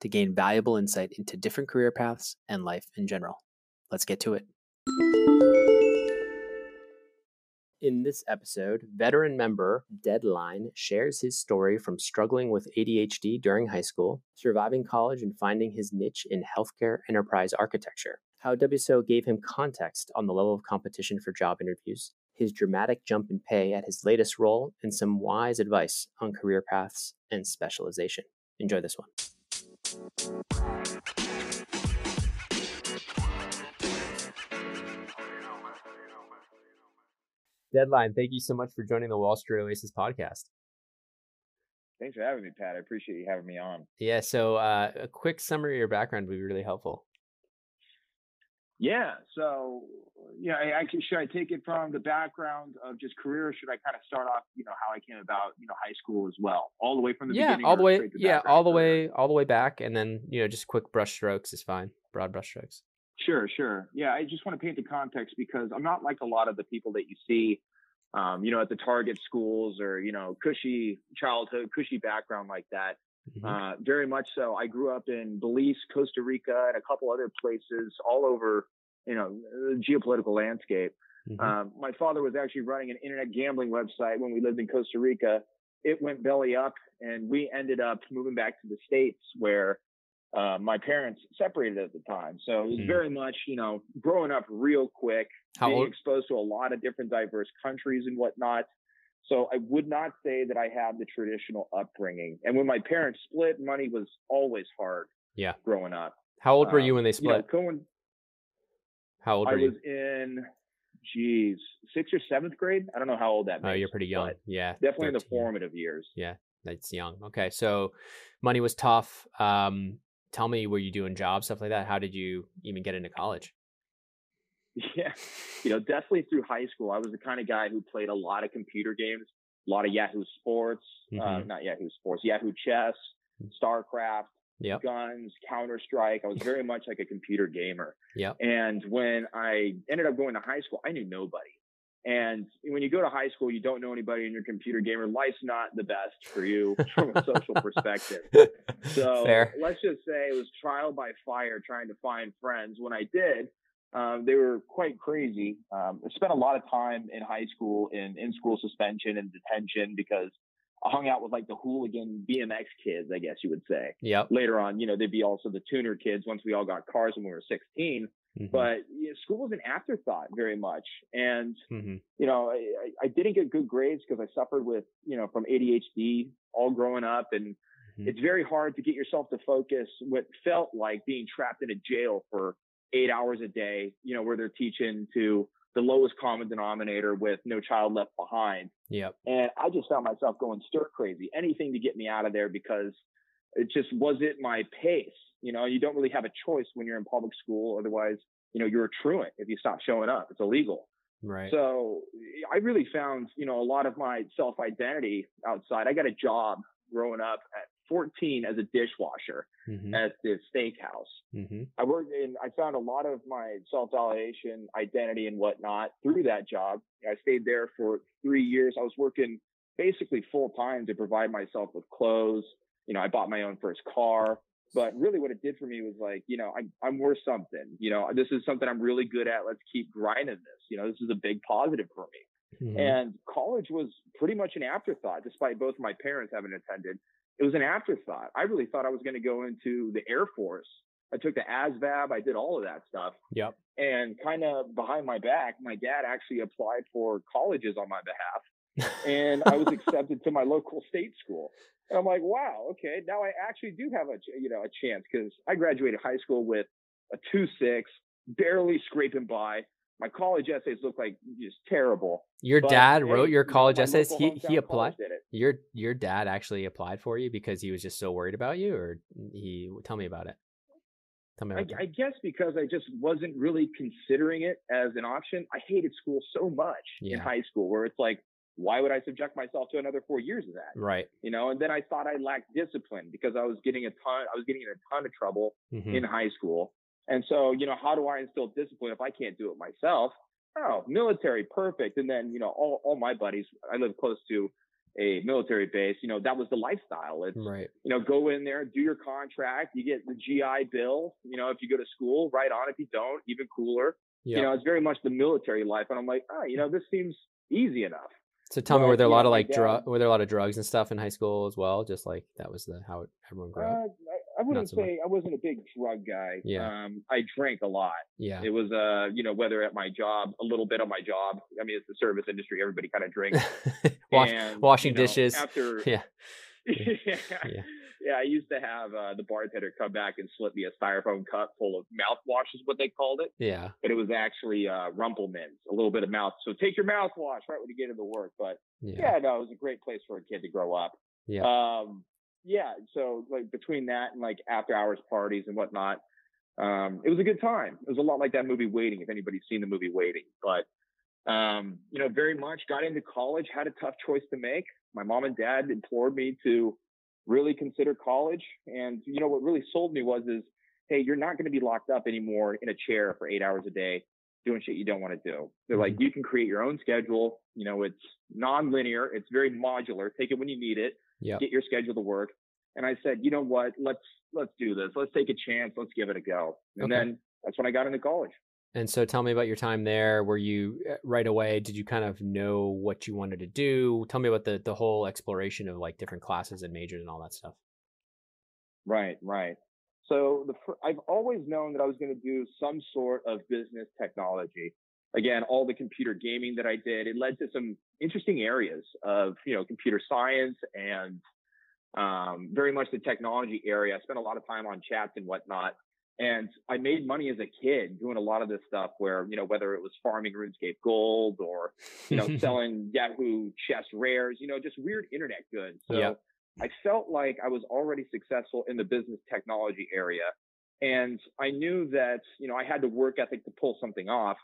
to gain valuable insight into different career paths and life in general. Let's get to it. In this episode, veteran member Deadline shares his story from struggling with ADHD during high school, surviving college, and finding his niche in healthcare enterprise architecture. How WSO gave him context on the level of competition for job interviews, his dramatic jump in pay at his latest role, and some wise advice on career paths and specialization. Enjoy this one. Deadline, thank you so much for joining the Wall Street Oasis podcast. Thanks for having me, Pat. I appreciate you having me on. Yeah, so uh, a quick summary of your background would be really helpful. Yeah, so yeah, I, I can, should I take it from the background of just career, or should I kind of start off, you know, how I came about, you know, high school as well, all the way from the yeah, beginning. all the way, yeah, all the way, all the way back, and then you know, just quick brush strokes is fine, broad brush strokes. Sure, sure. Yeah, I just want to paint the context because I'm not like a lot of the people that you see, um, you know, at the target schools or, you know, cushy childhood, cushy background like that. Mm-hmm. Uh, very much so. I grew up in Belize, Costa Rica, and a couple other places all over, you know, the geopolitical landscape. Mm-hmm. Um, my father was actually running an internet gambling website when we lived in Costa Rica. It went belly up, and we ended up moving back to the States where uh, my parents separated at the time. So it was mm. very much, you know, growing up real quick, How being old? exposed to a lot of different diverse countries and whatnot. So I would not say that I had the traditional upbringing. And when my parents split, money was always hard. Yeah. Growing up. How old were you when they split? Um, you know, going, how old I were you? I was in, geez, sixth or seventh grade. I don't know how old that. Was. Oh, you're pretty young. Yeah. Definitely 13. in the formative years. Yeah, that's young. Okay, so money was tough. Um, tell me were you doing jobs stuff like that how did you even get into college yeah you know definitely through high school i was the kind of guy who played a lot of computer games a lot of yahoo sports uh, mm-hmm. uh, not yahoo sports yahoo chess mm. starcraft yep. guns counter strike i was very much like a computer gamer yeah and when i ended up going to high school i knew nobody and when you go to high school, you don't know anybody in your computer gamer. Life's not the best for you from a social perspective. So Fair. let's just say it was trial by fire trying to find friends. When I did, um, they were quite crazy. Um, I spent a lot of time in high school in in school suspension and detention because I hung out with like the hooligan BMX kids, I guess you would say. Yeah. Later on, you know, they'd be also the tuner kids once we all got cars when we were 16. Mm-hmm. But you know, school was an afterthought very much. And, mm-hmm. you know, I, I, didn't get good grades because I suffered with, you know, from ADHD all growing up. And mm-hmm. it's very hard to get yourself to focus what felt like being trapped in a jail for eight hours a day, you know, where they're teaching to the lowest common denominator with no child left behind. Yep. And I just found myself going stir crazy, anything to get me out of there because it just wasn't my pace. You know, you don't really have a choice when you're in public school. Otherwise, you know, you're a truant if you stop showing up. It's illegal. Right. So I really found, you know, a lot of my self identity outside. I got a job growing up at 14 as a dishwasher mm-hmm. at the steakhouse. Mm-hmm. I worked in, I found a lot of my self validation, identity, and whatnot through that job. I stayed there for three years. I was working basically full time to provide myself with clothes. You know, I bought my own first car. But really, what it did for me was like, you know, I'm I'm worth something. You know, this is something I'm really good at. Let's keep grinding this. You know, this is a big positive for me. Mm-hmm. And college was pretty much an afterthought, despite both my parents having attended. It was an afterthought. I really thought I was going to go into the Air Force I took the ASVAB. I did all of that stuff. Yep. And kind of behind my back, my dad actually applied for colleges on my behalf, and I was accepted to my local state school. And I'm like, wow, okay, now I actually do have a you know a chance because I graduated high school with a two six, barely scraping by. My college essays look like just terrible. Your But, dad hey, wrote your college essays. He he applied. Your your dad actually applied for you because he was just so worried about you, or he tell me about it. Tell me I, I guess because I just wasn't really considering it as an option. I hated school so much Yeah. in high school, where it's like, why would I subject myself to another four years of that? Right. You know, and then I thought I lacked discipline because I was getting a ton, I was getting in a ton of trouble Mhm. in high school. And so, you know, how do I instill discipline if I can't do it myself? Oh, military, perfect. And then, you know, all, all my buddies, I live close to a military base, you know, that was the lifestyle. It's, Right. you know, go in there, do your contract, you get the GI Bill. You know, if you go to school, right on. If you don't, even cooler. Yeah. You know, it's very much the military life. And I'm like, oh, you know, this seems easy enough. so tell me, were there a lot of my like drug? Were there a lot of drugs and stuff in high school as well? Just like that was the how everyone grew Uh, up. I wouldn't so much. say I wasn't a big drug guy. Yeah. Um, I drank a lot. Yeah. It was, uh, you know, whether at my job, a little bit on my job. I mean, it's the service industry. Everybody kind of drinks. Wash, and, washing you know, dishes. After, yeah. yeah. Yeah. yeah. I used to have uh, the bartender come back and slip me a styrofoam cup full of mouthwash, is what they called it. Yeah. But it was actually uh, Rumple Minze, a little bit of mouth. So take your mouthwash right when you get into work. But Yeah. yeah, no, it was a great place for a kid to grow up. Yeah. Um, yeah. So like between that and like after hours parties and whatnot, um, it was a good time. It was a lot like that movie Waiting, if anybody's seen the movie Waiting. But um, you know, very much got into college, had a tough choice to make. My mom and dad implored me to really consider college. And you know what really sold me was is, hey, you're not going to be locked up anymore in a chair for eight hours a day doing shit you don't want to do. They're like, you can create your own schedule. You know, it's non-linear. It's very modular. Take it when you need it Yeah. get your schedule to work. And I said, you know what? Let's let's do this. Let's take a chance. Let's give it a go. And Okay. then that's when I got into college. And so tell me about your time there. Were you uh, right away? Did you kind of know what you wanted to do? Tell me about the the whole exploration of like different classes and majors and all that stuff. Right, right. So the I've always known that I was going to do some sort of business technology. Again, all the computer gaming that I did, it led to some interesting areas of you know computer science and um, very much the technology area. I spent a lot of time on chats and whatnot. And I made money as a kid doing a lot of this stuff where, you know, whether it was farming RuneScape Gold or, you know, selling Yahoo chess rares, you know, just weird internet goods. So Yeah. I felt like I was already successful in the business technology area. And I knew that, you know, I had the work ethic to pull something off,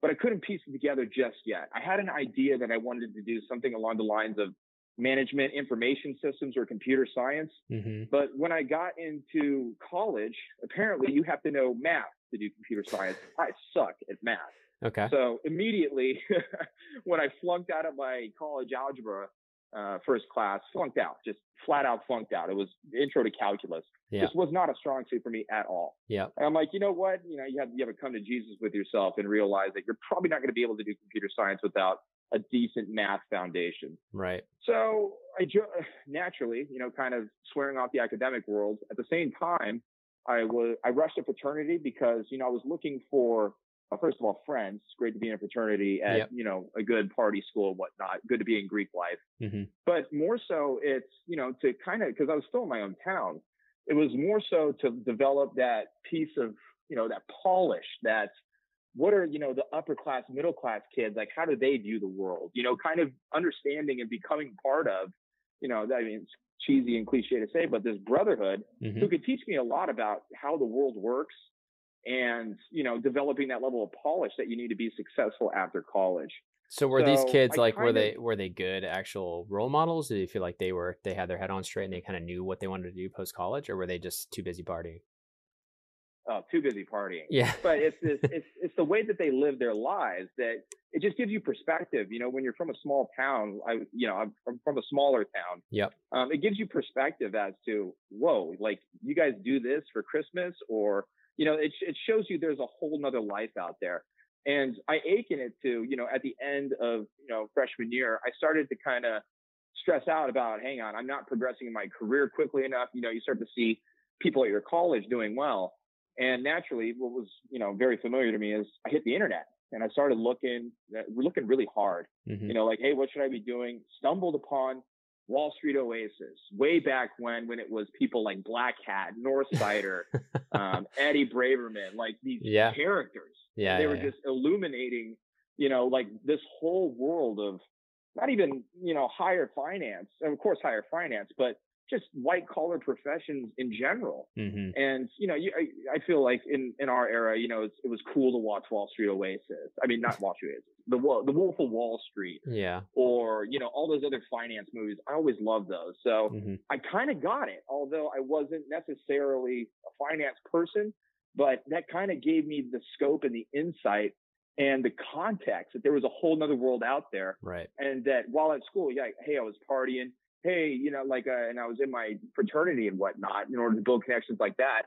but I couldn't piece it together just yet. I had an idea that I wanted to do something along the lines of management information systems or computer science. hmm But when I got into college, apparently you have to know math to do computer science. I suck at math. Okay. So immediately when I flunked out of my college algebra uh, first class, flunked out, just flat out flunked out. It was intro to calculus. Yeah. Just was not a strong suit for me at all. Yeah. And I'm like, you know what? You know, you have you have to come to Jesus with yourself and realize that you're probably not going to be able to do computer science without a decent math foundation. Right. So I jo- naturally, you know, kind of swearing off the academic world. At the same time, I was I rushed a fraternity because you know I was looking for uh, first of all friends. It's great to be in a fraternity at Yep. you know a good party school and whatnot. Good to be in Greek life, hmm but more so it's you know to kind of because I was still in my own town. It was more so to develop that piece of you know that polish that what are you know the upper class middle class kids like how do they view the world you know kind of understanding and becoming part of you know i mean it's cheesy and cliche to say but this brotherhood hmm who could teach me a lot about how the world works and you know developing that level of polish that you need to be successful after college So were these kids I like were kind of- they were they good actual role models? Did you feel like they were they had their head on straight and they kind of knew what they wanted to do post college, or were they just too busy partying? oh, too busy partying Yeah. but it's this, it's it's the way that they live their lives that it just gives you perspective. You know, when you're from a small town, I you know I'm from, from a smaller town. Yep. Um, it gives you perspective as to whoa, like you guys do this for Christmas, or you know, it it shows you there's a whole nother life out there. And I ache in it too. You know, at the end of you know freshman year, I started to kind of stress out about, hang on, I'm not progressing in my career quickly enough. You know, you start to see people at your college doing well. And naturally, what was you know very familiar to me is I hit the internet and I started looking, uh, looking really hard. Mm-hmm. You know, like, hey, what should I be doing? Stumbled upon Wall Street Oasis way back when, when it was people like Black Hat, Northsider, um, Eddie Braverman, like these yeah. characters. Yeah, they yeah, were yeah. just illuminating, you know, like this whole world of not even you know higher finance, and of course higher finance, but just white collar professions in general. Mm-hmm. And you know, you, I, I, feel like in in our era, you know, it was cool to watch Wall Street Oasis. I mean, not Wall Street Oasis, the the Wolf of Wall Street. Yeah. Or you know, all those other finance movies. I always loved those. So mm-hmm. I kind of got it, although I wasn't necessarily a finance person. But that kind of gave me the scope and the insight and the context that there was a whole nother world out there. Right. And that while at school, yeah, hey, I was partying hey, you know, like, uh, and I was in my fraternity and whatnot in order to build connections like that.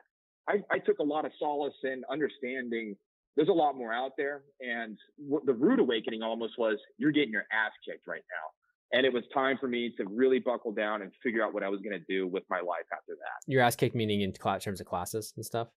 I, I took a lot of solace in understanding there's a lot more out there. And the rude awakening almost was you're getting your ass kicked right now. And it was time for me to really buckle down and figure out what I was going to do with my life after that. Your ass kicked meaning in class, terms of classes and stuff?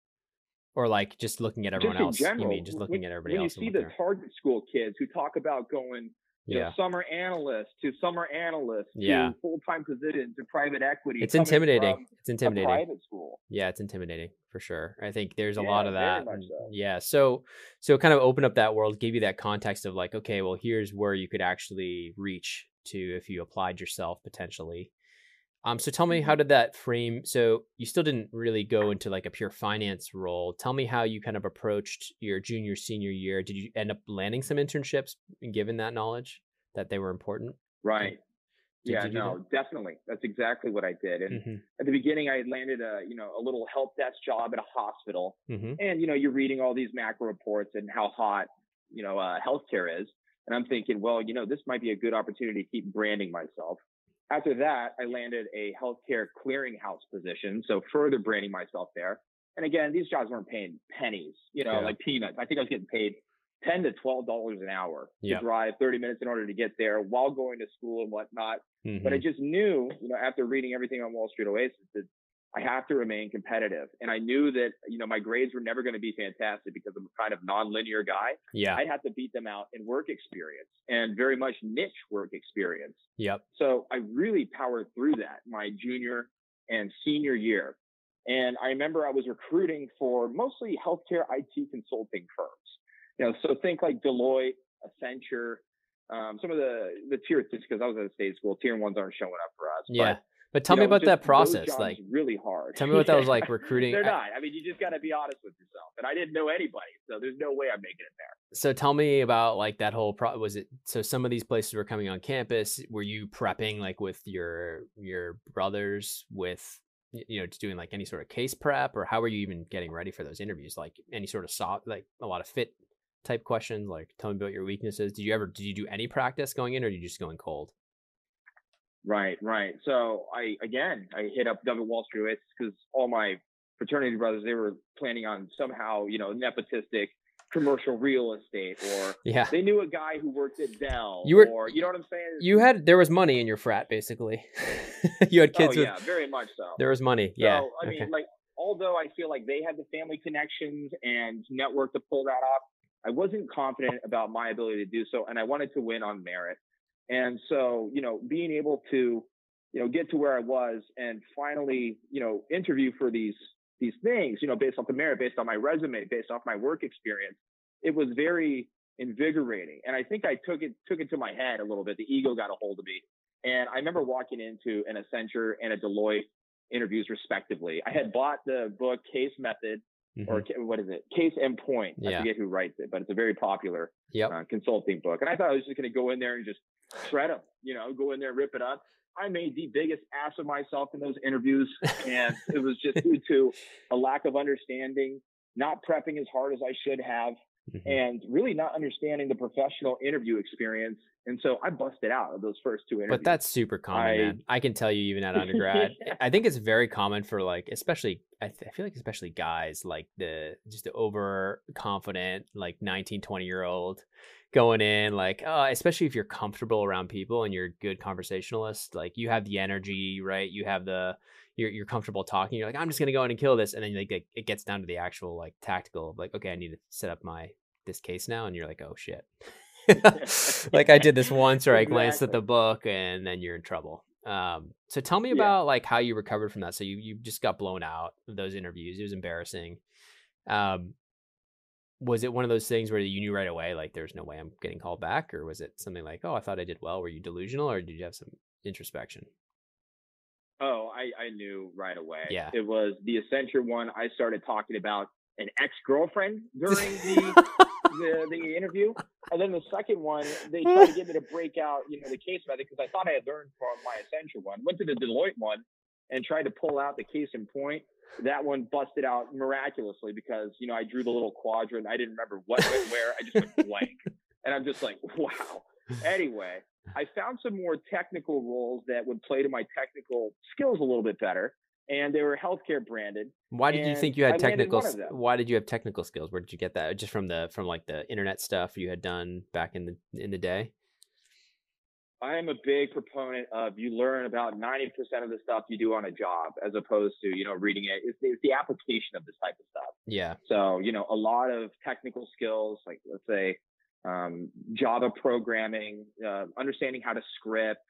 Or like just looking at everyone else? General, you mean just looking when, at everybody when else? You see the target school kids who talk about going you yeah. know, summer analyst to summer analyst yeah. to full time position to private equity. It's intimidating. It's intimidating. private school. Yeah, it's intimidating for sure. I think there's a yeah, lot of that. So. Yeah. So so kind of open up that world, give you that context of like, okay, well, here's where you could actually reach to if you applied yourself potentially. Um, so tell me, how did that frame? So you still didn't really go into like a pure finance role. Tell me how you kind of approached your junior, senior year. Did you end up landing some internships given that knowledge that they were important? Right. Did yeah, no, that? definitely. That's exactly what I did. And mm-hmm. at the beginning, I had landed a, you know, a little help desk job at a hospital. Mm-hmm. And, you know, you're reading all these macro reports and how hot, you know, uh, healthcare is. And I'm thinking, well, you know, this might be a good opportunity to keep branding myself. After that, I landed a healthcare clearinghouse position, so further branding myself there. And again, these jobs weren't paying pennies, you know, yeah. like peanuts. I think I was getting paid ten to twelve dollars an hour to drive thirty minutes in order to get there while going to school and whatnot. Mm-hmm. But I just knew, you know, after reading everything on Wall Street Oasis, that I have to remain competitive. And I knew that, you know, my grades were never going to be fantastic because I'm a kind of nonlinear guy. Yeah. I'd have to beat them out in work experience and very much niche work experience. Yep. So I really powered through that my junior and senior year. And I remember I was recruiting for mostly healthcare IT consulting firms. You know, so think like Deloitte, Accenture, um, some of the the tier because I was at a state school, tier ones aren't showing up for us. Yeah. But but tell you me know, about that process. Like really hard. Tell me what that was like recruiting. They're not. I mean, you just got to be honest with yourself. And I didn't know anybody, so there's no way I'm making it there. So tell me about like that whole pro. Was it so? Some of these places were coming on campus. Were you prepping like with your your brothers with you know doing like any sort of case prep, or how were you even getting ready for those interviews? Like any sort of soft, like a lot of fit type questions. Like tell me about your weaknesses. Did you ever did you do any practice going in, or did you just go in cold? Right, right. So I again I hit up Double Wall Street because all my fraternity brothers they were planning on somehow you know nepotistic commercial real estate or yeah. they knew a guy who worked at Dell you were or you know what I'm saying? You had there was money in your frat basically. You had oh, kids oh, with yeah very much so. There was money yeah so, I okay. mean like although I feel like they had the family connections and network to pull that off I wasn't confident about my ability to do so and I wanted to win on merit and so, you know, being able to, you know, get to where I was and finally, you know, interview for these these things, you know, based off the merit, based on my resume, based off my work experience, it was very invigorating. And I think I took it took it to my head a little bit. The ego got a hold of me. And I remember walking into an Accenture and a Deloitte interviews respectively. I had bought the book Case Method Mhm. or what is it? Case in Point. I Yeah. forget who writes it, but it's a very popular Yep. uh, consulting book. And I thought I was just going to go in there and just shred them, you know, go in there, rip it up. I made the biggest ass of myself in those interviews, and it was just due to a lack of understanding, not prepping as hard as I should have, Mhm. and really not understanding the professional interview experience. And so I busted out of those first two interviews. But that's super common, I- man. I can tell you, even at undergrad, Yeah. I think it's very common for like, especially, I, th- I feel like especially guys, like the just the overconfident, like 19, 20 year old going in like uh, especially if you're comfortable around people and you're a good conversationalist like you have the energy right? You have the you're, you're comfortable talking you're like i'm just gonna go in and kill this and then like it gets down to the actual like tactical like okay i need to set up my this case now and you're like oh shit. Like i did this once or i glanced at the book and then you're in trouble. Um so tell me about yeah. like how you recovered from that. So you you just got blown out of those interviews. It was embarrassing. Um was it one of those things where you knew right away like there's no way i'm getting called back or was it something like oh i thought i did well were you delusional or did you have some introspection? Oh i i knew right away. Yeah. It was the accenture one i started talking about an ex-girlfriend during the the, the interview and then the second one they tried to get me to break out you know the case method because i thought i had learned from my accenture one went to the deloitte one and tried to pull out the case in point that one busted out miraculously because you know I drew the little quadrant. I didn't remember what went where. I just went blank, and I'm just like, wow. Anyway, I found some more technical roles that would play to my technical skills a little bit better, and they were healthcare branded. Why did you think you had technical? Why did you have technical skills? Where did you get that? Just from the from like the internet stuff you had done back in the in the day. I am a big proponent of you learn about 90% of the stuff you do on a job as opposed to, you know, reading it. It's, it's, the application of this type of stuff. Yeah. So, you know, a lot of technical skills, like let's say um, Java programming, uh, understanding how to script,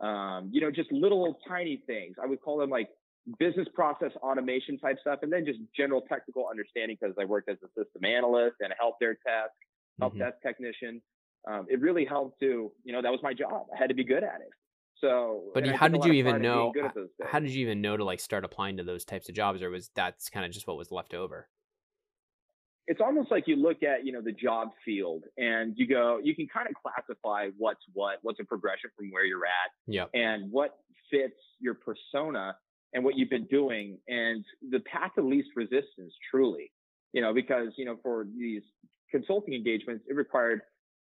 um, you know, just little tiny things. I would call them like business process automation type stuff. And then just general technical understanding because I worked as a system analyst and a help desk, help mm-hmm. desk technician um, it really helped to, you know, that was my job. I had to be good at it. So, but how did you even know? How did you even know to like start applying to those types of jobs, or was that's kind of just what was left over? It's almost like you look at, you know, the job field and you go, you can kind of classify what's what, what's a progression from where you're at, yeah, and what fits your persona and what you've been doing, and the path of least resistance, truly, you know, because you know, for these consulting engagements, it required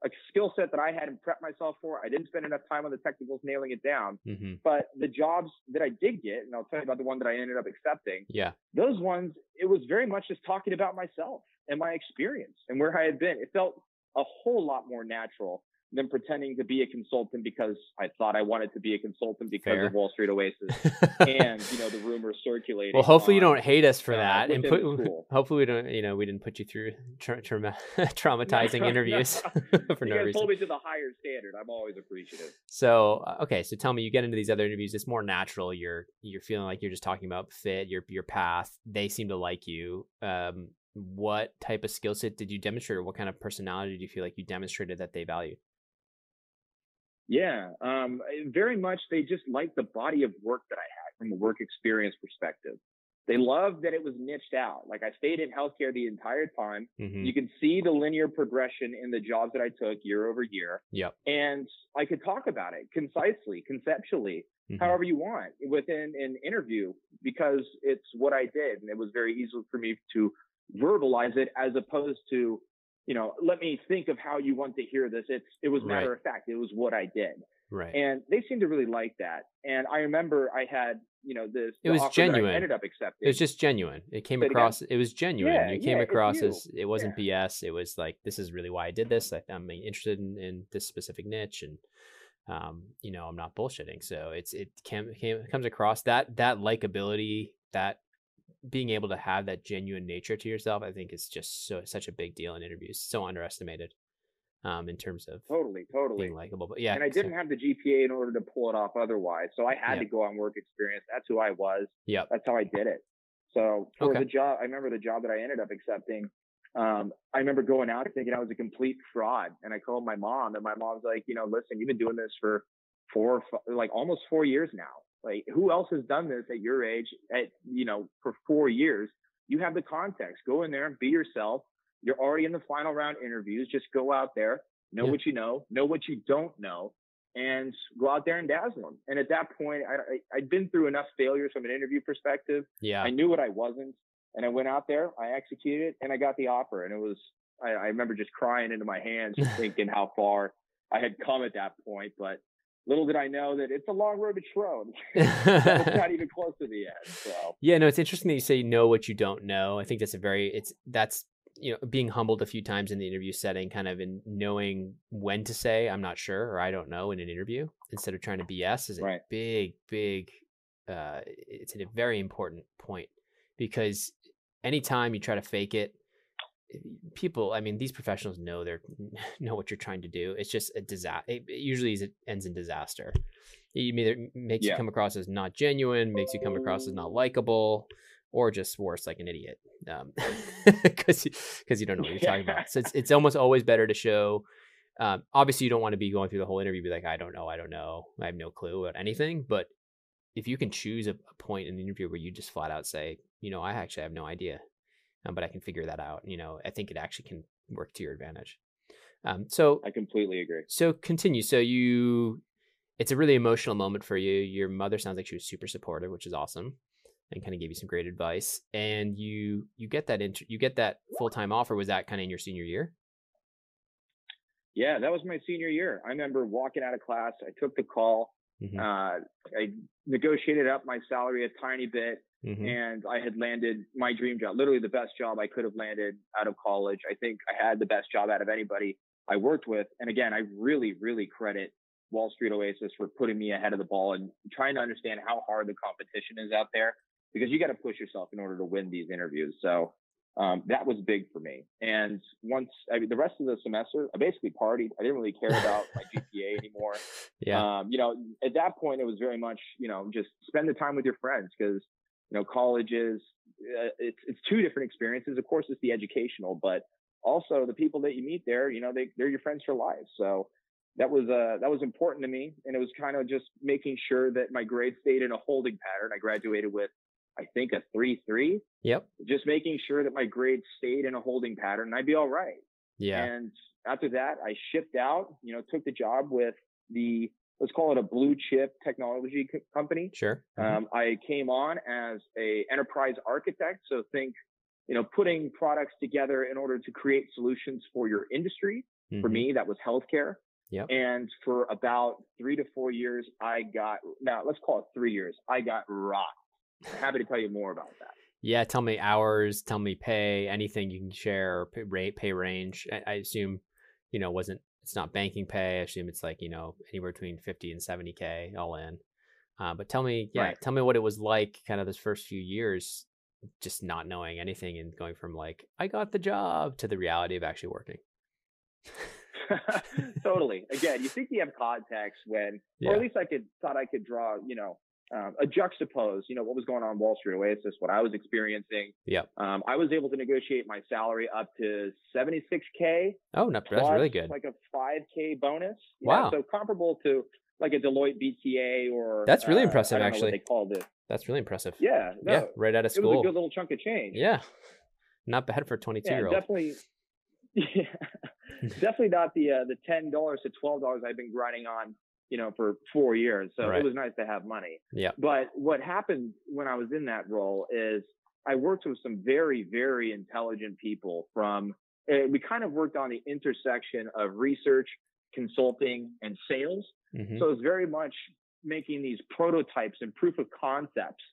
a skill set that I hadn't prepped myself for. I didn't spend enough time on the technicals nailing it down. Mm-hmm. But the jobs that I did get, and I'll tell you about the one that I ended up accepting. Yeah. Those ones, it was very much just talking about myself and my experience and where I had been. It felt a whole lot more natural than pretending to be a consultant because I thought I wanted to be a consultant because Fair. of Wall Street Oasis and you know the rumors circulating. Well, hopefully on, you don't hate us for uh, that, and put, hopefully we don't you know we didn't put you through tra- tra- traumatizing no, interviews no. for you no reason. Hold me to the higher standard. I'm always appreciative. So uh, okay, so tell me, you get into these other interviews, it's more natural. You're you're feeling like you're just talking about fit, your your path. They seem to like you. Um, what type of skill set did you demonstrate or what kind of personality do you feel like you demonstrated that they valued yeah, um, very much. They just liked the body of work that I had from a work experience perspective. They loved that it was niched out. Like I stayed in healthcare the entire time. Mm-hmm. You can see the linear progression in the jobs that I took year over year. Yep. And I could talk about it concisely, conceptually, mm-hmm. however you want within an interview because it's what I did. And it was very easy for me to verbalize it as opposed to you know, let me think of how you want to hear this. It's it was matter right. of fact. It was what I did. Right. And they seemed to really like that. And I remember I had, you know, this. It was genuine. ended up accepting. It was just genuine. It came but across. Again, it was genuine. Yeah, it came yeah, across as it wasn't yeah. BS. It was like this is really why I did this. I, am interested in, in this specific niche, and um, you know, I'm not bullshitting. So it's it came, came comes across that that likability that being able to have that genuine nature to yourself, I think is just so such a big deal in interviews. So underestimated um, in terms of totally, totally being likable. But yeah, and I didn't so, have the GPA in order to pull it off otherwise, so I had yeah. to go on work experience. That's who I was. Yeah, that's how I did it. So for okay. the job, I remember the job that I ended up accepting. Um, I remember going out thinking I was a complete fraud, and I called my mom, and my mom's like, you know, listen, you've been doing this for four, like almost four years now. Like who else has done this at your age at, you know, for four years? You have the context. Go in there and be yourself. You're already in the final round interviews. Just go out there, know yeah. what you know, know what you don't know, and go out there and dazzle them. And at that point, I, I, would been through enough failures from an interview perspective. Yeah. I knew what I wasn't. And I went out there, I executed, it and I got the offer. And it was, I, I remember just crying into my hands, thinking how far I had come at that point. But little did I know that it's a long road to Trone. it's not even close to the end. So yeah, no, it's interesting that you say know what you don't know. I think that's a very it's that's you know, being humbled a few times in the interview setting, kind of in knowing when to say I'm not sure or I don't know in an interview instead of trying to BS is a Right. big, big. Uh, it's a very important point because anytime you try to fake it, people. I mean, these professionals know they're know what you're trying to do. It's just a disaster. It usually is- it ends in disaster. It either makes you come across as not genuine, makes you come across as not likable, or just worse, like an idiot, because because you don't know what you're talking about. So it's it's almost always better to show. Um, obviously, you don't want to be going through the whole interview, be like, I don't know, I don't know, I have no clue about anything. But if you can choose a, a point in the interview where you just flat out say, you know, I actually have no idea, um, but I can figure that out. You know, I think it actually can work to your advantage. Um, so I completely agree. so continue. So you, it's a really emotional moment for you. Your mother sounds like she was super supportive, which is awesome, and kind of gave you some great advice. And you you get that inter- you get that full time offer. Was that kind of in your senior year? Yeah, that was my senior year. I remember walking out of class. I took the call. Mhm. Uh, I negotiated up my salary a tiny bit, Mhm. and I had landed my dream job, literally the best job I could have landed out of college. I think I had the best job out of anybody I worked with. And again, I really, really credit Wall Street Oasis for putting me ahead of the ball and trying to understand how hard the competition is out there because you got to push yourself in order to win these interviews. So um, that was big for me. And once, I mean, the rest of the semester, I basically partied. I didn't really care about my GPA anymore. Yeah. Um, you know, at that point, it was very much, you know, just spend the time with your friends because, you know, colleges. Uh, it's it's two different experiences. Of course, it's the educational, but also the people that you meet there, you know, they, they're your friends for life. So that was, uh, that was important to me. And it was kind of just making sure that my grades stayed in a holding pattern. I graduated with, I think, a three, three, yep. just making sure that my grades stayed in a holding pattern and I'd be all right. Yeah. And after that, I shipped out, you know, took the job with the, let's call it a blue chip technology co- company. sure. Mhm. Um, I came on as a enterprise architect. So think, you know, putting products together in order to create solutions for your industry. For Mhm. me, that was healthcare. Yep. And for about three to four years, I got, now let's call it three years, I got rocked. Happy to tell you more about that. Yeah, tell me hours, tell me pay, anything you can share, pay rate, pay range. I, I assume, you know, wasn't it's not banking pay. I assume it's like you know anywhere between fifty and seventy k all in. Uh, but tell me, yeah, Right. tell me what it was like, kind of those first few years, just not knowing anything and going from like I got the job to the reality of actually working. totally. Again, you think you have context when, or Yeah. at least I could thought I could draw, you know, um, a juxtapose, you know, what was going on Wall Street Oasis, what I was experiencing. Yep. Um, I was able to negotiate my salary up to 76k. Oh, no, that's really good. Like a 5k bonus. Wow. know, so comparable to like a Deloitte BTA or. That's really uh, impressive, I don't know actually. they called it. That's really impressive. Yeah. No, yeah, right out of school. It was a good little chunk of change. Yeah, not bad for a twenty-two Yeah, year old. definitely. Yeah, definitely not the uh, the ten dollars to twelve dollars I've been grinding on, you know, for four years. So Right. it was nice to have money. Yeah. But what happened when I was in that role is I worked with some very very intelligent people from. Uh, we kind of worked on the intersection of research, consulting, and sales. Mhm. So it's very much making these prototypes and proof of concepts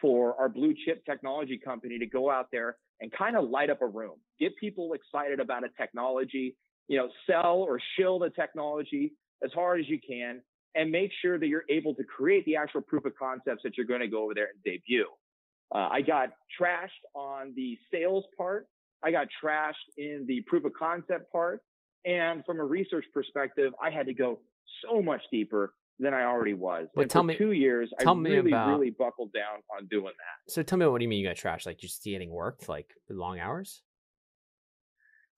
for our blue chip technology company to go out there and kind of light up a room, get people excited about a technology, you know, sell or shill the technology as hard as you can and make sure that you're able to create the actual proof of concepts that you're going to go over there and debut. Uh, I got trashed on the sales part. I got trashed in the proof of concept part. And from a research perspective, I had to go so much deeper than I already was. But and tell for me- two years, I tell me really, about- really buckled down on doing that. So tell me what do you mean you got trashed? Like just getting worked, like long hours?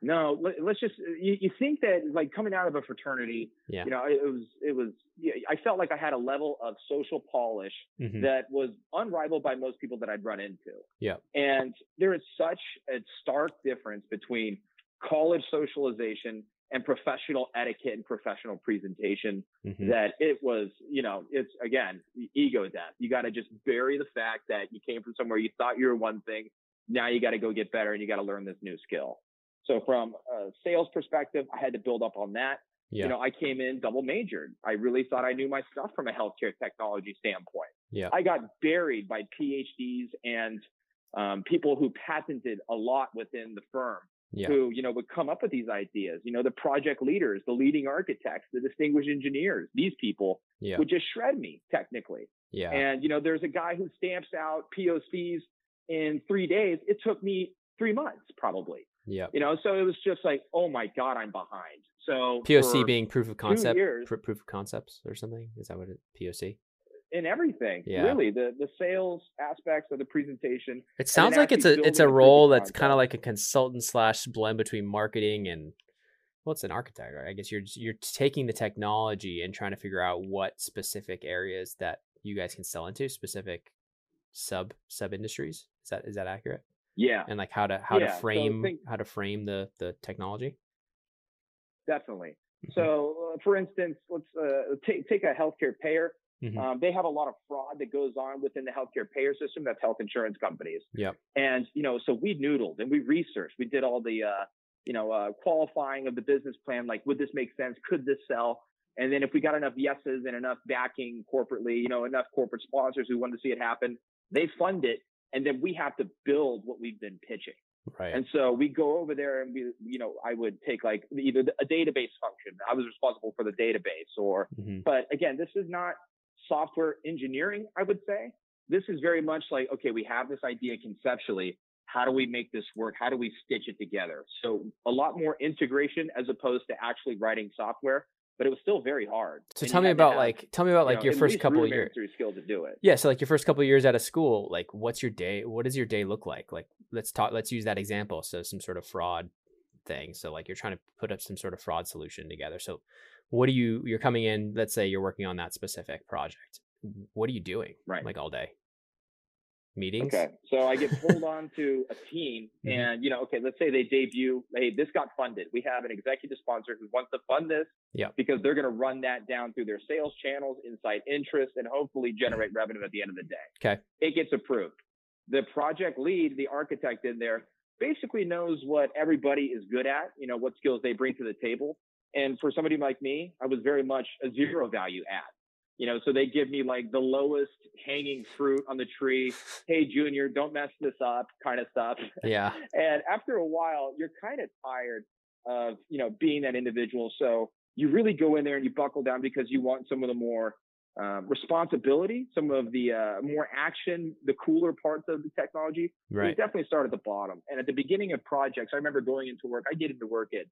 No, let, us just, you, you think that like coming out of a fraternity, Yeah. you know, it, it was, it was, yeah, I felt like I had a level of social polish Mhm. that was unrivaled by most people that I'd run into. Yeah. And there is such a stark difference between college socialization and professional etiquette and professional presentation Mhm. that it was, you know, it's again, ego death. You got to just bury the fact that you came from somewhere you thought you were one thing. Now you got to go get better and you got to learn this new skill. So from a sales perspective, I had to build up on that. Yeah. You know, I came in double majored. I really thought I knew my stuff from a healthcare technology standpoint. yeah. I got buried by PhDs and um, people who patented a lot within the firm Yeah. who you know would come up with these ideas. You know, the project leaders, the leading architects, the distinguished engineers. These people Yeah. would just shred me technically. Yeah. And you know, there's a guy who stamps out POCs in three days. It took me three months probably. Yeah. You know, so it was just like, oh my god, I'm behind. So POC being proof of concept, years- pr- proof of concepts or something. Is that what it? POC. in everything. Yeah. Really, the the sales aspects of the presentation. It sounds like it's a it's a building a proof of role that's kind of like a consultant slash blend between marketing and well, it's an architect, right? I guess you're you're taking the technology and trying to figure out what specific areas that you guys can sell into, specific sub sub industries. Is that is that accurate? Yeah, And like how to how Yeah, to so frame think- how to frame the the technology. definitely. Mhm. So, uh, for instance, let's uh, take take a healthcare payer. Mhm. Um, they have a lot of fraud that goes on within the healthcare payer system. That's health insurance companies. yeah And you know, so we noodled and we researched. We did all the uh, you know uh, qualifying of the business plan. Like, would this make sense? Could this sell? And then if we got enough yeses and enough backing corporately, you know, enough corporate sponsors who wanted to see it happen, they fund it, and then we have to build what we've been pitching. Right. And so we go over there and we, you know, I would take like either a database function. I was responsible for the database or, Mhm. but again, this is not software engineering, I would say. This is very much like, okay, we have this idea conceptually. How do we make this work? How do we stitch it together? So a lot more integration as opposed to actually writing software, but it was still very hard. So tell me about have, like tell me about like your first couple of years. rudimentary skill to do it. Yeah, so like your first couple of years out of school, like what's your day? What does your day look like? Like let's talk. Let's use that example. So some sort of fraud thing. So like you're trying to put up some sort of fraud solution together. So what do you? You're coming in. Let's say you're working on that specific project. What are you doing? Right. Like all day. Meetings. Okay. So I get pulled on to a team Mhm. and, you know, okay, let's say they debut, hey, this got funded. We have an executive sponsor who wants to fund this Yeah. because they're going to run that down through their sales channels, inside interest, and hopefully generate revenue at the end of the day. Okay. It gets approved. The project lead, the architect in there, basically knows what everybody is good at, you know, what skills they bring to the table. And for somebody like me, I was very much a zero value add. You know, so they give me like the lowest hanging fruit on the tree. Hey, junior, don't mess this up, kind of stuff. Yeah. And after a while, you're kind of tired of, you know, being that individual. So you really go in there and you buckle down because you want some of the more um, responsibility, some of the uh, more action, the cooler parts of the technology. We Right. definitely start at the bottom. And at the beginning of projects, I remember going into work. I get into work at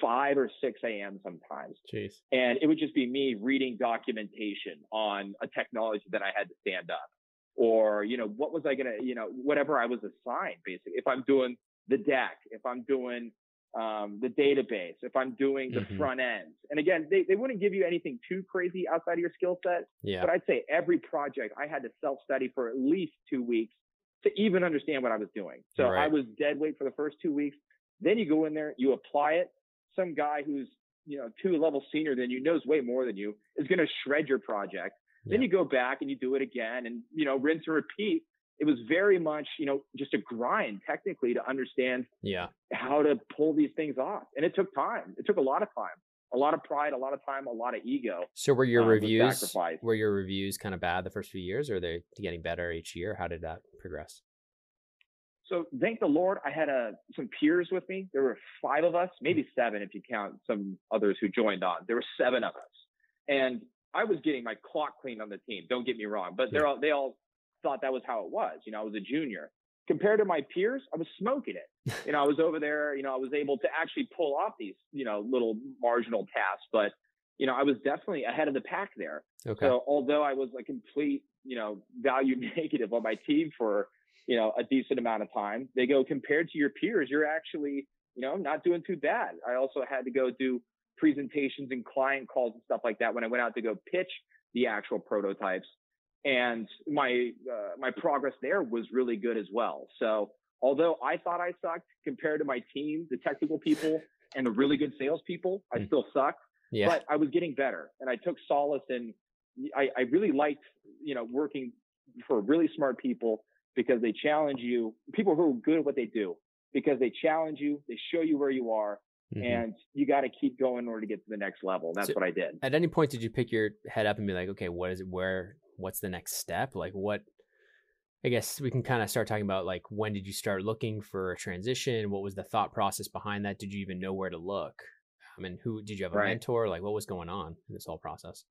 5 or 6 a.m. sometimes. Jeez. And it would just be me reading documentation on a technology that I had to stand up. Or, you know, what was I going to, you know, whatever I was assigned, basically. If I'm doing the deck, if I'm doing um, the database, if I'm doing the Mhm. front ends. And again, they, they wouldn't give you anything too crazy outside of your skill set. Yeah. But I'd say every project I had to self study for at least two weeks to even understand what I was doing. So I was dead weight for the first two weeks. Then you go in there, you apply it. Some guy who's, you know, two levels senior than you, knows way more than you, is going to shred your project. Then you go back and you do it again and, you know, rinse and repeat. It was very much, you know, just a grind technically to understand Yeah. how to pull these things off. And it took time. It took a lot of time, a lot of pride, a lot of time, a lot of ego. So were your um, reviews were your reviews kind of bad the first few years, or are they getting better each year? How did that progress? So thank the Lord, I had uh, some peers with me. There were five of us, maybe seven if you count some others who joined on. There were seven of us, and I was getting my clock cleaned on the team. Don't get me wrong, but they're all, they all thought that was how it was. You know, I was a junior. Compared to my peers, I was smoking it. You know, I was over there. You know, I was able to actually pull off these, you know, little marginal tasks, but you know, I was definitely ahead of the pack there. Okay. So although I was a complete, you know, value negative on my team for, you know, a decent amount of time, they go compared to your peers, you're actually, you know, not doing too bad. I also had to go do presentations and client calls and stuff like that when I went out to go pitch the actual prototypes. And my uh, my progress there was really good as well. So although I thought I sucked compared to my team, the technical people and the really good salespeople, I Mm. still sucked yeah. but I was getting better and I took solace in, I, I really liked, you know, working for really smart people because they challenge you, people who are good at what they do, because they challenge you, they show you where you are, Mhm. and you got to keep going in order to get to the next level. And that's So- what I did. At any point, did you pick your head up and be like, okay, what is it? Where? What's the next step? Like, what? I guess we can kind of start talking about like when did you start looking for a transition? What was the thought process behind that? Did you even know where to look? I mean, who did you have a right. mentor? Like, what was going on in this whole process?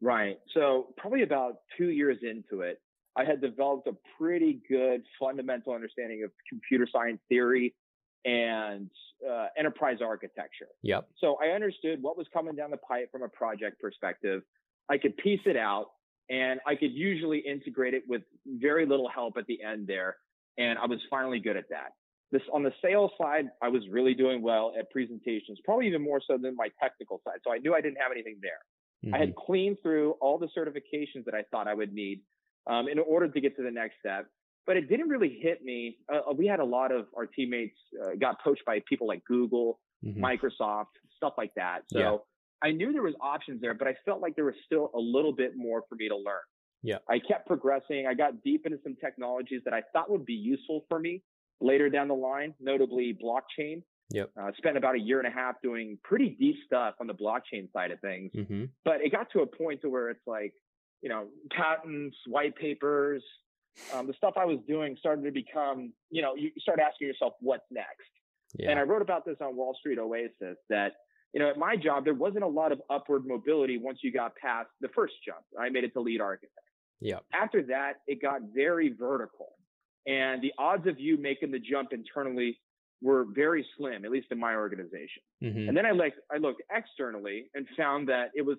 Right. So, probably about two years into it, I had developed a pretty good fundamental understanding of computer science theory and uh, enterprise architecture. Yep. So I understood what was coming down the pipe from a project perspective. I could piece it out and I could usually integrate it with very little help at the end there. And I was finally good at that. This on the sales side, I was really doing well at presentations, probably even more so than my technical side. So I knew I didn't have anything there. Mm-hmm. I had mm-hmm. cleaned through all the certifications that I thought I would need um, in order to get to the next step. But it didn't really hit me. Uh, uh we had a lot of our teammates uh, got poached by people like Google, mm-hmm. Microsoft, stuff like that. So yeah. I knew there was options there, but I felt like there was still a little bit more for me to learn. Yeah. I kept progressing. I got deep into some technologies that I thought would be useful for me later down the line, notably blockchain. Yep. Uh, spent about a year and a half doing pretty deep stuff on the blockchain side of things. Mm-hmm. But it got to a point to where it's like, you know, patents, white papers, um, the stuff I was doing started to become, you know, you start asking yourself, what's next? Yeah. And I wrote about this on Wall Street Oasis that you know, at my job, there wasn't a lot of upward mobility once you got past the first jump. I made it to lead architect. Yeah. After that, it got very vertical. And the odds of you making the jump internally were very slim, at least in my organization. Mm-hmm. And then I looked, I looked externally and found that it was,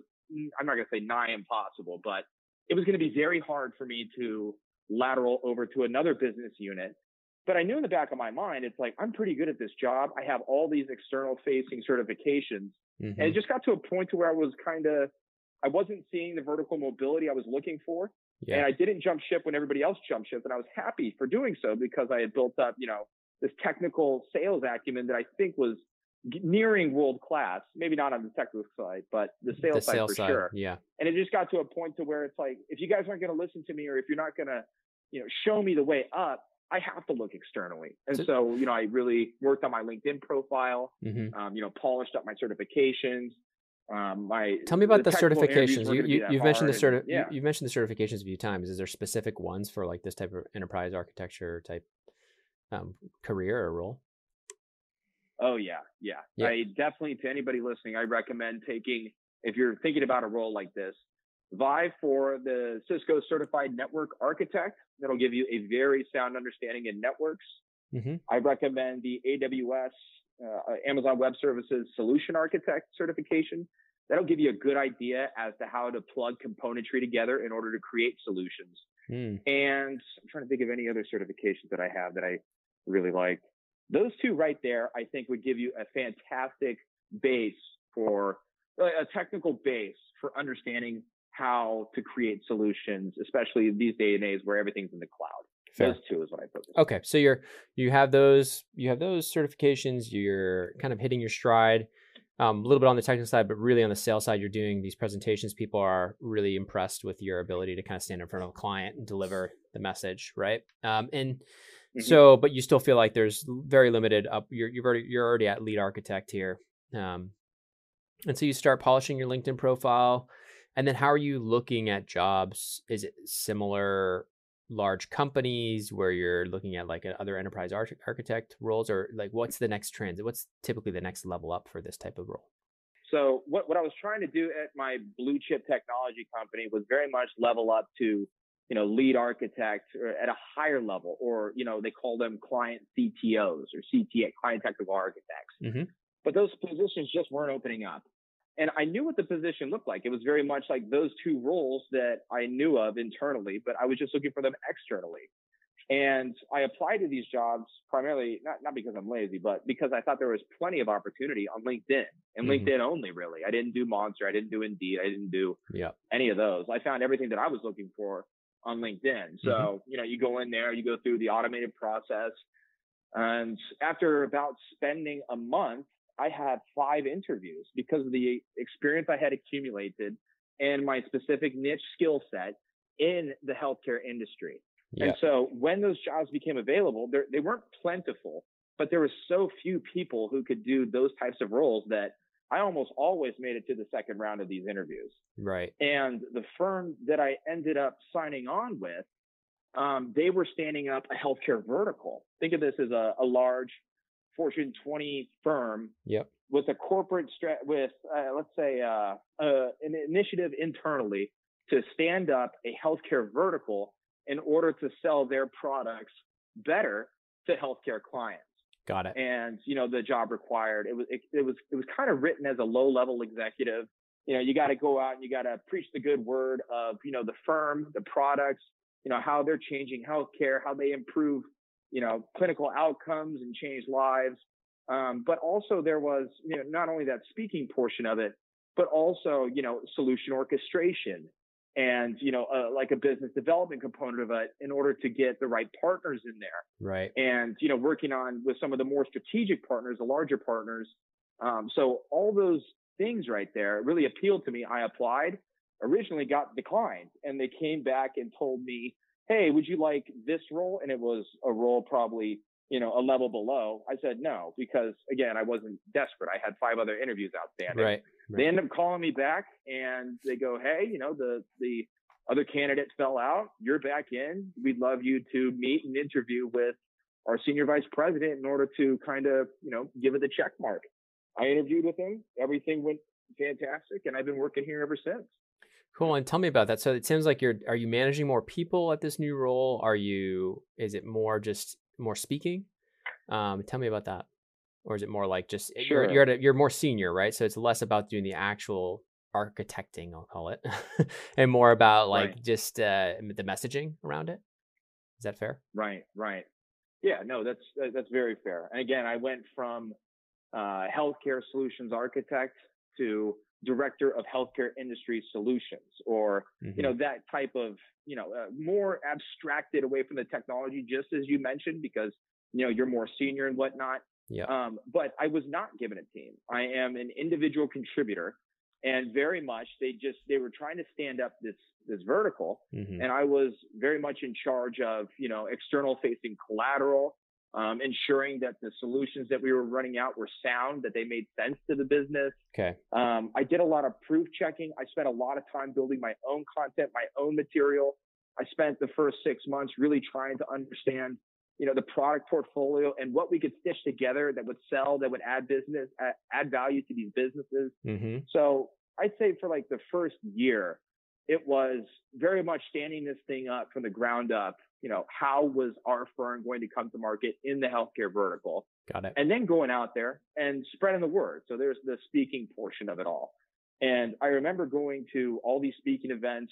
I'm not going to say nigh impossible, but it was going to be very hard for me to lateral over to another business unit but I knew in the back of my mind, it's like, I'm pretty good at this job. I have all these external facing certifications. Mm-hmm. And it mm-hmm. just got to a point to where I was kind of, I wasn't seeing the vertical mobility I was looking for. Yeah. And I didn't jump ship when everybody else jumped ship. And I was happy for doing so because I had built up, you know, this technical sales acumen that I think was nearing world class. Maybe not on the technical side, but the sales, the side for side, sure. Yeah. And it just got to a point to where it's like, if you guys aren't going to listen to me or if you're not going to, you know, show me the way up, I have to look externally. And so, so you know, I really worked on my LinkedIn profile, mm-hmm. um, you know, polished up my certifications. Um, my tell me about the, the certifications. You, you have mentioned the certi- yeah. you, have mentioned the certifications a few times. Is there specific ones for like this type of enterprise architecture type um, career or role? Oh yeah, yeah, yeah. I definitely to anybody listening, I recommend taking if you're thinking about a role like this, vie for the Cisco Certified Network Architect. That'll give you a very sound understanding in networks. Mm-hmm. I recommend the AWS, uh, Amazon Web Services Solution Architect certification. That'll give you a good idea as to how to plug componentry together in order to create solutions. Mm. And I'm trying to think of any other certifications that I have that I really like. Those two right there, I think would give you a fantastic base for a technical base for understanding how to create solutions, especially these day and age where everything's in the cloud. Fair. Those two is what I focus. Okay, so you're you have those you have those certifications. You're kind of hitting your stride. Um, a little bit on the technical side, but really on the sales side, you're doing these presentations. People are really impressed with your ability to kind of stand in front of a client and deliver the message, right? Um, and mm-hmm. so, but you still feel like there's very limited up. You're you've already you're already at lead architect here, um, and so you start polishing your LinkedIn profile. And then how are you looking at jobs? Is it similar large companies where you're looking at like other enterprise arch- architect roles or like what's the next transit? What's typically the next level up for this type of role? So what, what I was trying to do at my blue chip technology company was very much level up to, you know, lead architect at a higher level, or, you know, they call them client CTOs or CTA, client technical architects. Mm-hmm. But those positions just weren't opening up. And I knew what the position looked like. It was very much like those two roles that I knew of internally, but I was just looking for them externally. And I applied to these jobs primarily, not, not because I'm lazy, but because I thought there was plenty of opportunity on LinkedIn and mm-hmm. LinkedIn only, really. I didn't do Monster. I didn't do Indeed. I didn't do yeah. any of those. I found everything that I was looking for on LinkedIn. So, mm-hmm. you know, you go in there, you go through the automated process. And after about spending a month I had five interviews because of the experience I had accumulated and my specific niche skill set in the healthcare industry. Yeah. And so when those jobs became available, they weren't plentiful, but there were so few people who could do those types of roles that I almost always made it to the second round of these interviews. Right. And the firm that I ended up signing on with um, they were standing up a healthcare vertical. Think of this as a, a large Fortune 20 firm yep. with a corporate strat with uh, let's say uh, uh, an initiative internally to stand up a healthcare vertical in order to sell their products better to healthcare clients. Got it. And you know the job required it was it, it was it was kind of written as a low level executive. You know you got to go out and you got to preach the good word of you know the firm, the products, you know how they're changing healthcare, how they improve you know clinical outcomes and change lives. Um, but also there was you know not only that speaking portion of it, but also you know solution orchestration and you know uh, like a business development component of it in order to get the right partners in there. Right. And you know working on with some of the more strategic partners the larger partners. Um, so all those things right there really appealed to me. I applied originally got declined and they came back and told me hey would you like this role? And it was a role probably you know a level below. I said no because again i wasn't desperate. I had five other interviews outstanding. Right Right. They end up calling me back and they go, Hey, you know, the, the other candidate fell out. You're back in. We'd love you to meet and interview with our senior vice president in order to kind of, you know, give it the check mark. I interviewed with him. Everything went fantastic. And I've been working here ever since. Cool. And tell me about that. So it seems like you're, are you managing more people at this new role? Are you, is it more just more speaking? Um, tell me about that or is it more like just eh, sure. you're you're, a, you're more senior, right? So it's less about doing the actual architecting, I'll call it, and more about like right. just uh, the messaging around it. Is that fair? Right, right. Yeah, no, that's that's very fair. And again, I went from uh, healthcare solutions architect to director of healthcare industry solutions, or mm-hmm. you know that type of you know uh, more abstracted away from the technology, just as you mentioned, because you know you're more senior and whatnot. Yeah. Um, but I was not given a team. I am an individual contributor, and very much they just they were trying to stand up this this vertical, mm-hmm. and I was very much in charge of you know external facing collateral, um, ensuring that the solutions that we were running out were sound, that they made sense to the business. Okay. Um, I did a lot of proof checking. I spent a lot of time building my own content, my own material. I spent the first six months really trying to understand you know, the product portfolio and what we could stitch together that would sell, that would add business, add value to these businesses. Mm-hmm. So I'd say for like the first year, it was very much standing this thing up from the ground up. You know, how was our firm going to come to market in the healthcare vertical? Got it. And then going out there and spreading the word. So there's the speaking portion of it all. And I remember going to all these speaking events.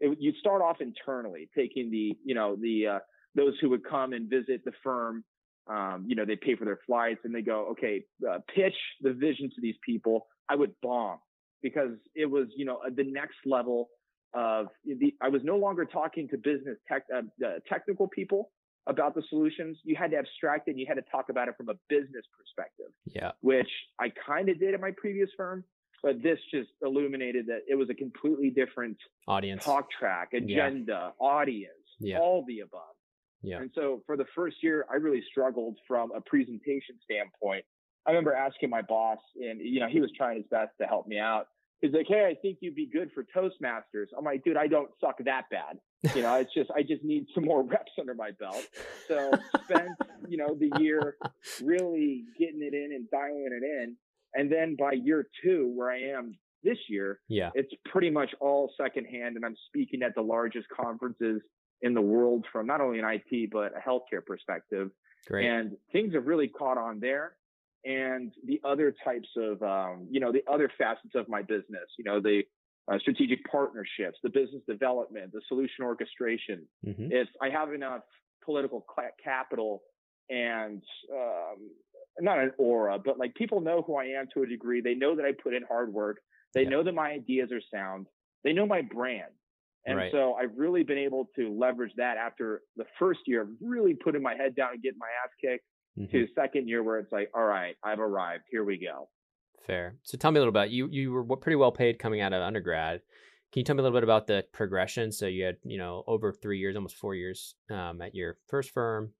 It, you'd start off internally, taking the, you know, the uh, those who would come and visit the firm, um, you know, they pay for their flights and they go, okay, uh, pitch the vision to these people. I would bomb because it was, you know, the next level of the, I was no longer talking to business tech, uh, technical people about the solutions. You had to abstract it and you had to talk about it from a business perspective. Yeah. Which I kind of did at my previous firm, but this just illuminated that it was a completely different audience talk track, agenda, yeah. audience, yeah. all the above. Yeah. And so for the first year, I really struggled from a presentation standpoint. I remember asking my boss, and you know, he was trying his best to help me out. He's like, "Hey, I think you'd be good for Toastmasters." I'm like, "Dude, I don't suck that bad. You know, it's just I just need some more reps under my belt." So spent, you know, the year really getting it in and dialing it in, and then by year two, where I am this year, yeah, it's pretty much all secondhand, and I'm speaking at the largest conferences in the world from not only an IT but a healthcare perspective. Great. And things have really caught on there. And the other types of, um, you know, the other facets of my business, you know, the uh, strategic partnerships, the business development, the solution orchestration. Mm-hmm. It's I have enough political capital and um, not an aura, but like people know who I am to a degree. They know that I put in hard work. They yeah. know that my ideas are sound. They know my brand. And right. so I've really been able to leverage that after the first year of really putting my head down and getting my ass kicked mm-hmm. to second year where it's like, all right, I've arrived. Here we go. Fair. So tell me a little about you. You were pretty well paid coming out of undergrad. Can you tell me a little bit about the progression? So you had, you know, over three years, almost four years um, at your first firm.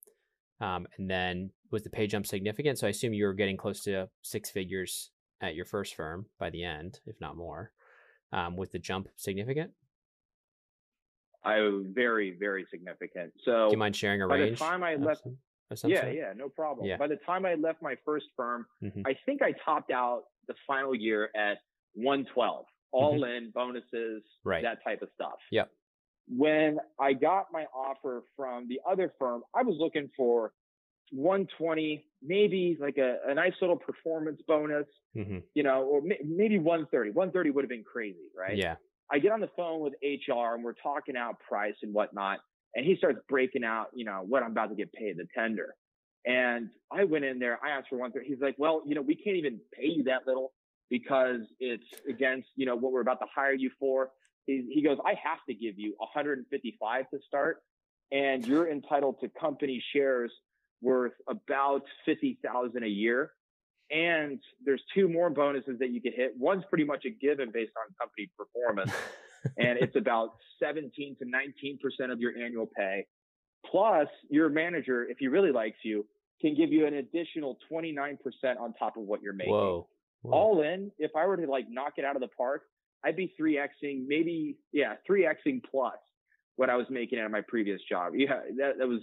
Um, and then was the pay jump significant? So I assume you were getting close to six figures at your first firm by the end, if not more. Um, was the jump significant? I was very, very significant. So, do you mind sharing a by range? the time I left, yeah, yeah, no problem. Yeah. By the time I left my first firm, Mhm. I think I topped out the final year at 112, all in bonuses, Mm-hmm. Right. that type of stuff. Yep. When I got my offer from the other firm, I was looking for 120, maybe like a, a nice little performance bonus, hmm you know, or may, maybe 130. 130 would have been crazy, right? Yeah. I get on the phone with HR and we're talking out price and whatnot. And he starts breaking out, you know, what I'm about to get paid, the tender. And I went in there, I asked for one thirty. He's like, well, you know, we can't even pay you that little because it's against, you know, what we're about to hire you for. He, he goes, I have to give you 155 to start and you're entitled to company shares worth about 50,000 a year. And there's two more bonuses that you could hit. One's pretty much a given based on company performance and it's about 17 to 19% of your annual pay. Plus, your manager, if he really likes you, can give you an additional 29% on top of what you're making. Whoa. Whoa. All in, if I were to like knock it out of the park, I'd be 3xing, maybe, yeah, 3xing plus what I was making at my previous job. Yeah, that, that was,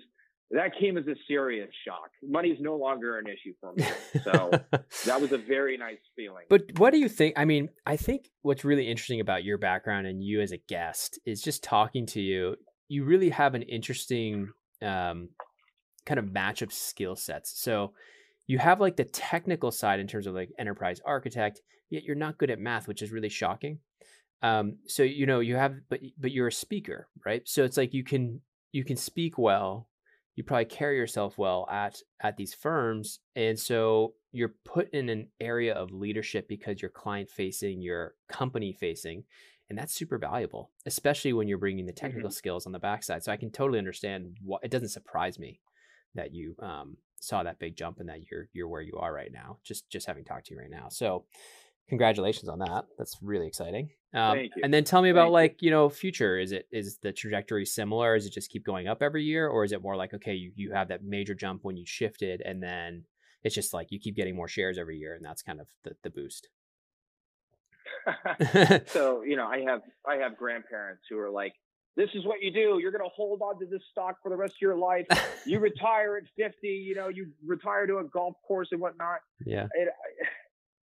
that came as a serious shock. Money's no longer an issue for me. So that was a very nice feeling. But what do you think? I mean, I think what's really interesting about your background and you as a guest is just talking to you. You really have an interesting um, kind of match of skill sets. So you have like the technical side in terms of like enterprise architect, yet you're not good at math, which is really shocking. Um, so you know you have, but but you're a speaker, right? So it's like you can you can speak well, you probably carry yourself well at at these firms and so you're put in an area of leadership because you're client facing you're company facing and that's super valuable especially when you're bringing the technical skills on the backside so i can totally understand what it doesn't surprise me that you um, saw that big jump and that you're you're where you are right now just just having talked to you right now so congratulations on that. That's really exciting. Um, Thank you. and then tell me about Thank like you know future. Is it is the trajectory similar? Is it just keep going up every year or is it more like okay you, you have that major jump when you shifted and then it's just like you keep getting more shares every year and that's kind of the, the boost? So you know i have i have grandparents who are like this is what you do. You're going to hold on to this stock for the rest of your life. You retire at 50 you know you retire to a golf course and whatnot. Yeah. It,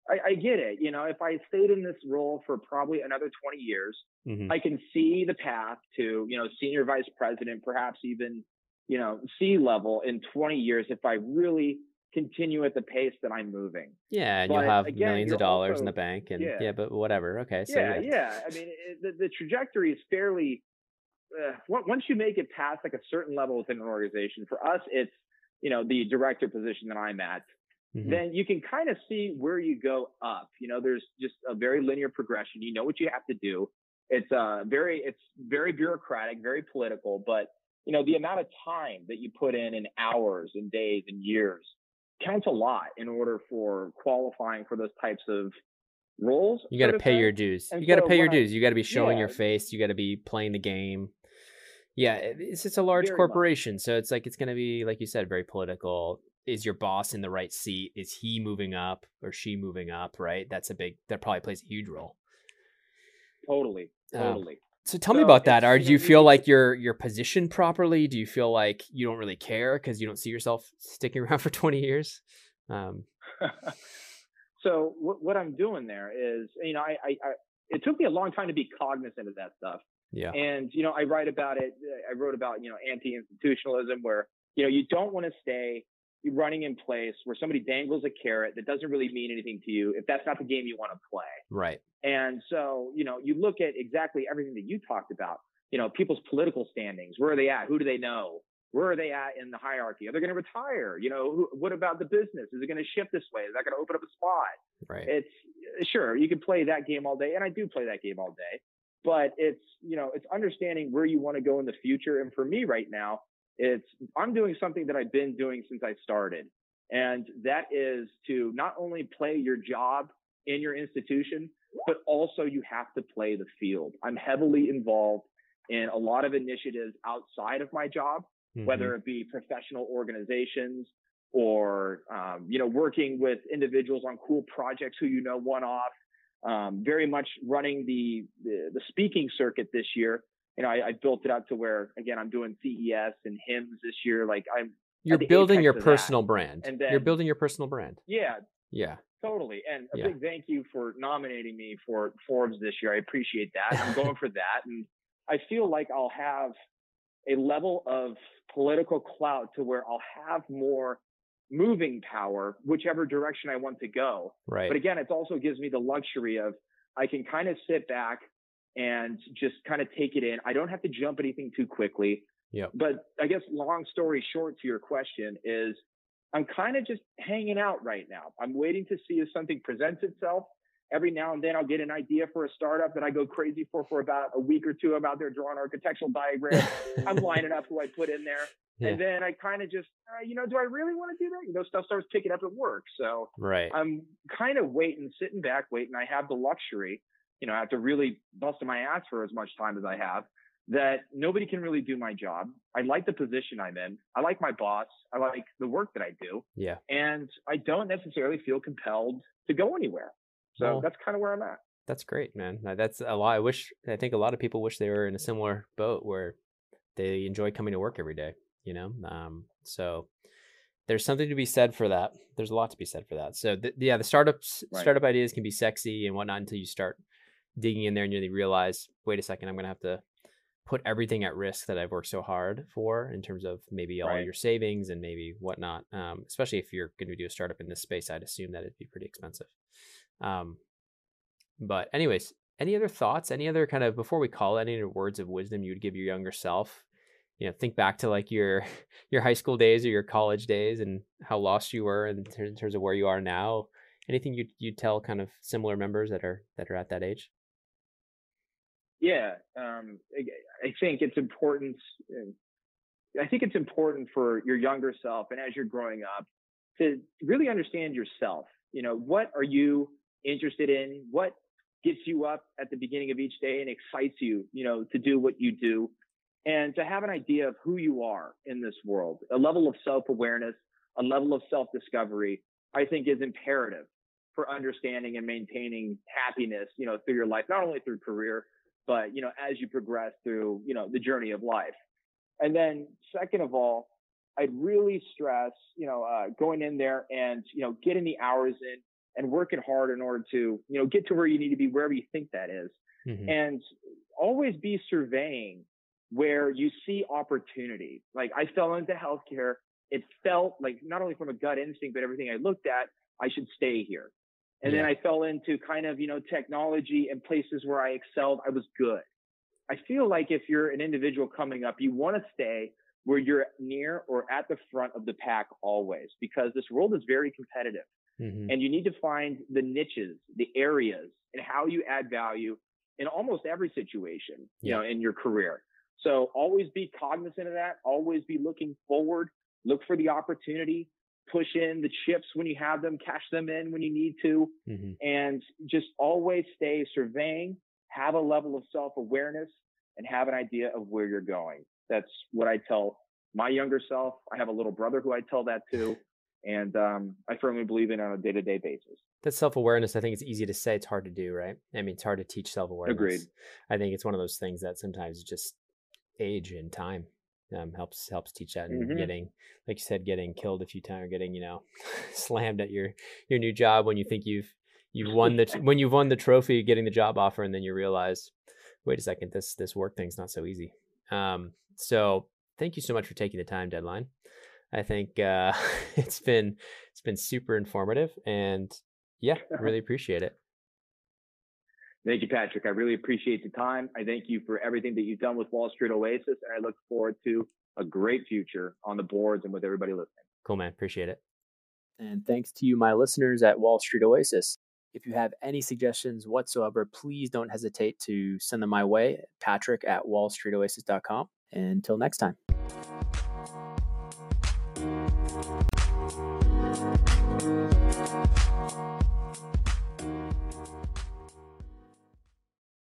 I, I get it you know if i stayed in this role for probably another 20 years Mhm. i can see the path to you know senior vice president perhaps even you know c level in 20 years if i really continue at the pace that i'm moving yeah and you'll have again, millions of dollars in the bank and yeah. yeah. but whatever okay so yeah, yeah. I mean, it, the, the trajectory is fairly. Uh, once you make it past like a certain level within an organization, for us, it's you know the director position that I'm at. Mhm. Then you can kind of see where you go up. You know, there's just a very linear progression. You know what you have to do. It's uh very it's very bureaucratic, very political, but you know the amount of time that you put in in hours and days and years counts a lot in order for qualifying for those types of roles. you got to pay your dues And you got to pay your dues you got to be showing your face you got to be playing the game yeah it's it's a large Very much. corporation so it's like it's going to be like you said very political is your boss in the right seat is he moving up or she moving up right that's a big that probably plays a huge role Totally, Um, totally. so tell me about that are do you feel like you're you're positioned properly do you feel like you don't really care because you don't see yourself sticking around for 20 years um so what, what I'm doing there is, you know, I, I, I, it took me a long time to be cognizant of that stuff. yeah And, you know, I write about it. I wrote about, you know, anti-institutionalism where, you know, you don't want to stay running in place where somebody dangles a carrot that doesn't really mean anything to you if that's not the game you want to play. right And so, you know, you look at exactly everything that you talked about, you know, people's political standings. Where are they at? Who do they know? Where are they at in the hierarchy? Are they going to retire? You know, who, what about the business? Is it going to shift this way? Is that going to open up a spot? right It's uh, sure you can play that game all day, and I do play that game all day. But it's you know, it's understanding where you want to go in the future. And for me right now, it's I'm doing something that I've been doing since I started, and that is to not only play your job in your institution, but also you have to play the field. I'm heavily involved in a lot of initiatives outside of my job, Mhm. whether it be professional organizations or um, you know working with individuals on cool projects who you know one off. Um, very much running the, the the speaking circuit this year you know, I, I built it out to where again I'm doing CES and HIMSS this year. Like I'm you're building your personal that. brand. And then, you're building your personal brand. Yeah. Yeah. Totally. And a yeah. big thank you for nominating me for Forbes this year. I appreciate that. I'm going for that. And I feel like I'll have a level of political clout to where I'll have more moving power, whichever direction I want to go. Right. But again, it also gives me the luxury of I can kind of sit back and just kind of take it in. I don't have to jump anything too quickly. Yeah. But I guess long story short to your question is I'm kind of just hanging out right now. I'm waiting to see if something presents itself. Every now and then I'll get an idea for a startup that I go crazy for for about a week or two. I'm out there drawing architectural diagrams. I'm lining up who I put in there. Yeah. And then I kind of just, uh, you know, do I really want to do that? You know, stuff starts picking up at work. So right. I'm kind of waiting, sitting back, waiting. I have the luxury, you know, I have to really bust my ass for as much time as I have that nobody can really do my job. I like the position I'm in. I like my boss. I like the work that I do. Yeah. And I don't necessarily feel compelled to go anywhere. So well, that's kind of where I'm at. That's great, man. That's a lot. I wish, I think a lot of people wish they were in a similar boat where they enjoy coming to work every day, you know? Um, so there's something to be said for that. There's a lot to be said for that. So th- yeah, the startups, right. startup ideas can be sexy and whatnot until you start digging in there and you realize, wait a second, I'm going to have to put everything at risk that I've worked so hard for in terms of maybe all right. your savings and maybe whatnot. Um, especially if you're going to do a startup in this space, I'd assume that it'd be pretty expensive. Um, but anyways, any other thoughts? Any other kind of before we call it, any other words of wisdom you would give your younger self? You know, think back to like your your high school days or your college days and how lost you were in, in terms of where you are now. Anything you you tell kind of similar members that are that are at that age? Yeah, um, I think it's important. I think it's important for your younger self and as you're growing up to really understand yourself. You know, what are you interested in? What gets you up at the beginning of each day and excites you, you know, to do what you do and to have an idea of who you are in this world. A level of self-awareness, a level of self-discovery, I think is imperative for understanding and maintaining happiness, you know, through your life, not only through career, but you know as you progress through you know the journey of life and then second of all i'd really stress you know uh, going in there and you know getting the hours in and working hard in order to you know get to where you need to be wherever you think that is. Mm-hmm. and always be surveying where you see opportunity like i fell into healthcare it felt like not only from a gut instinct but everything i looked at i should stay here and yeah. then I fell into kind of, you know, technology and places where I excelled. I was good. I feel like if you're an individual coming up, you want to stay where you're near or at the front of the pack always, because this world is very competitive. Mm-hmm. And you need to find the niches, the areas, and how you add value in almost every situation, you know, in your career. So always be cognizant of that. Always be looking forward. Look for the opportunity push in the chips when you have them, cash them in when you need to, mm-hmm. and just always stay surveying, have a level of self awareness, and have an idea of where you're going. That's what I tell my younger self. I have a little brother who I tell that to, and um, I firmly believe in on a day to day basis. That self awareness, I think it's easy to say, it's hard to do, right? I mean, it's hard to teach self awareness. Agreed. I think it's one of those things that sometimes just age and time um, helps helps teach that and mm-hmm. getting like you said getting killed a few times getting you know slammed at your your new job when you think you've you've won the when you've won the trophy getting the job offer and then you realize wait a second this this work thing's not so easy. Um so thank you so much for taking the time deadline. I think uh it's been it's been super informative and yeah really appreciate it Thank you, Patrick. I really appreciate the time. I thank you for everything that you've done with Wall Street Oasis, and I look forward to a great future on the boards and with everybody listening. Cool, man. Appreciate it. And thanks to you, my listeners at Wall Street Oasis. If you have any suggestions whatsoever, please don't hesitate to send them my way, patrick at wallstreetoasis.com. Until next time.